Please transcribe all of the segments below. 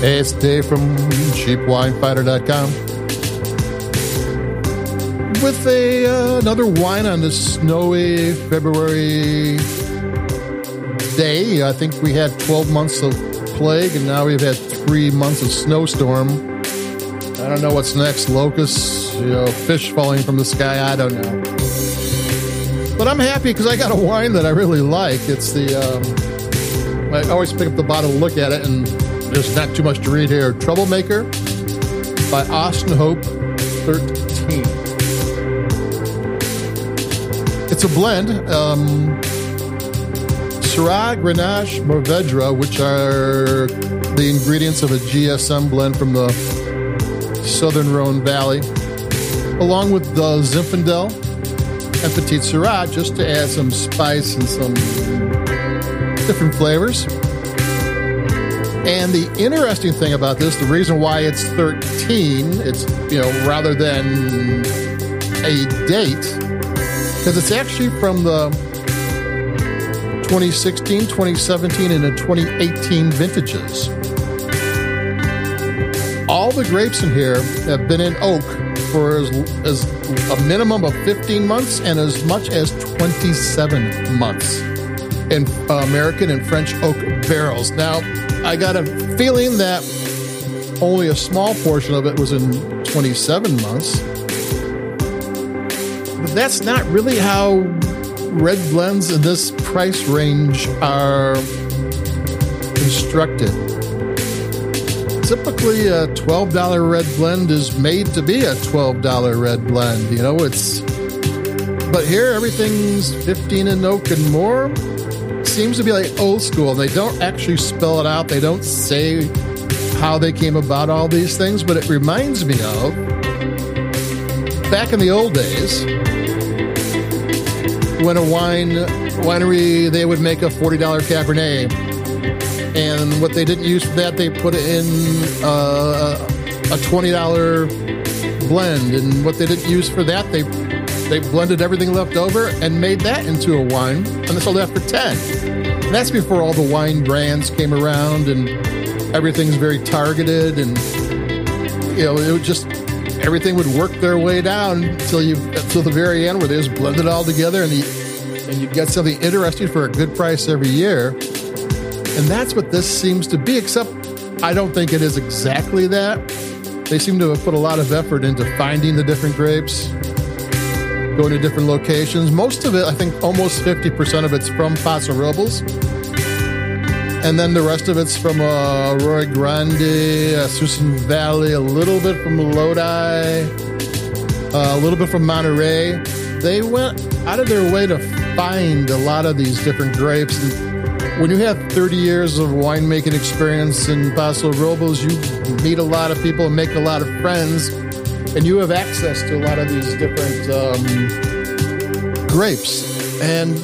Hey, it's Dave from CheapWineFighter.com with a uh, another wine on this snowy February day. I think we had 12 months of plague, and now we've had three months of snowstorm. I don't know what's next. Locusts, you know, fish falling from the sky. I don't know. But I'm happy because I got a wine that I really like. It's the. Um, I always pick up the bottle, look at it, and there's not too much to read here. Troublemaker by Austin Hope 13. It's a blend. Um, Syrah, Grenache, Mourvedre, which are the ingredients of a GSM blend from the Southern Rhone Valley, along with the Zinfandel and Petite Sirah, just to add some spice and some different flavors. And the interesting thing about this, the reason why it's 13, it's, you know, rather than a date, because it's actually from the 2016, 2017, and the 2018 vintages. All the grapes in here have been in oak for as, as a minimum of 15 months and as much as 27 months in American and French oak barrels. Now, I got a feeling that only a small portion of it was in 27 months. But that's not really how red blends in this price range are constructed. Typically, a $12 red blend is made to be a $12 red blend. You know, it's. But here, everything's 15 and oak and more seems to be like old school. They don't actually spell it out. They don't say how they came about all these things, but it reminds me of back in the old days when a wine winery they would make a $40 Cabernet and what they didn't use for that they put in uh, a $20 blend and what they didn't use for that they they blended everything left over and made that into a wine and they sold that for 10 and that's before all the wine brands came around and everything's very targeted and you know it would just everything would work their way down until you until the very end where they just blend it all together and you and you get something interesting for a good price every year. And that's what this seems to be except i don't think it is exactly that. They seem to have put a lot of effort into finding the different grapes going to different locations most of it i think almost 50% of it's from paso robles and then the rest of it's from uh, Arroyo Grande, uh, Suisun Valley, a little bit from Lodi, uh, a little bit from Monterey. They went out of their way to find a lot of these different grapes. And when you have 30 years of winemaking experience in Paso Robles, you meet a lot of people and make a lot of friends, and you have access to a lot of these different um, grapes. And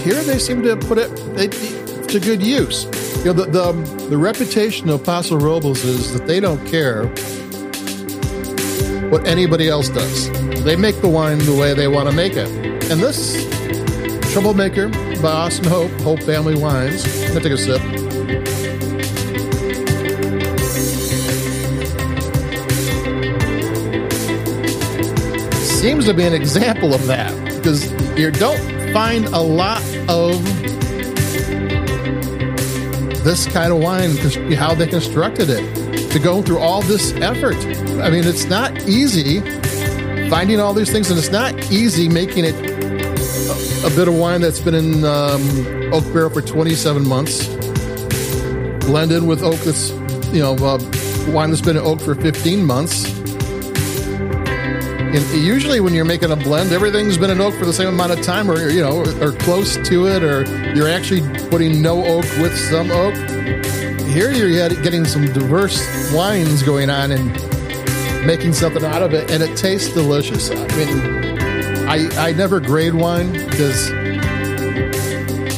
here they seem to put it. They, to good use. You know, the, the, the reputation of Paso Robles is that they don't care what anybody else does. They make the wine the way they want to make it. And this Troublemaker by Austin Hope, Hope Family Wines. I'm going to take a sip. Seems to be an example of that because you don't find a lot of this kind of wine, how they constructed it, to go through all this effort. I mean, it's not easy finding all these things, and it's not easy making it a, bit of wine that's been in um, oak barrel for 27 months, blended with oak that's, you know, uh, wine that's been in oak for 15 months. And usually, when you're making a blend, everything's been in oak for the same amount of time, or you know, or close to it, or you're actually putting no oak with some oak. Here, you're getting some diverse wines going on and making something out of it, and it tastes delicious. I mean, I I never grade wine because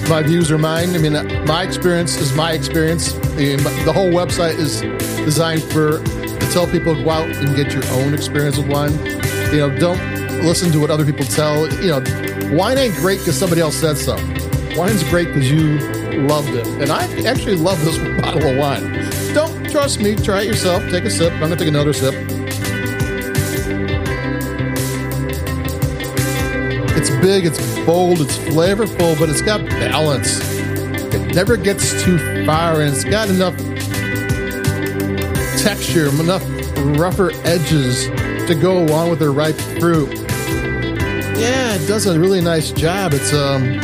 my views are mine. I mean, my experience is my experience. The whole website is designed for to tell people to go out and get your own experience with wine you know, don't listen to what other people tell. You know, wine ain't great because somebody else said so. Wine's great because you loved it. And I actually love this bottle of wine. don't trust me. Try it yourself. Take a sip. I'm going to take another sip. It's big, it's bold, it's flavorful, but it's got balance. It never gets too far, and it's got enough texture, enough rougher edges to go along with their ripe fruit. Yeah, it does a really nice job. It's um,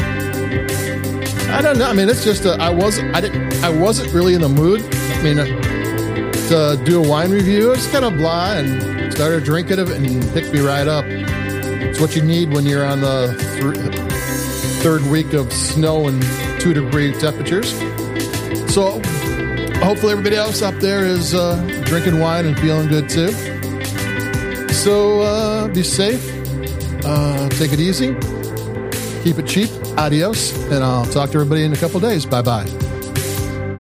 I don't know. I mean, it's just a, I was I didn't I wasn't really in the mood. I mean, uh, to do a wine review. I just kind of blah and started drinking it and picked me right up. It's what you need when you're on the th- third week of snow and two degree temperatures. So hopefully everybody else up there is uh, drinking wine and feeling good too. So uh, be safe, uh, take it easy, keep it cheap. Adios, and I'll talk to everybody in a couple days. Bye bye.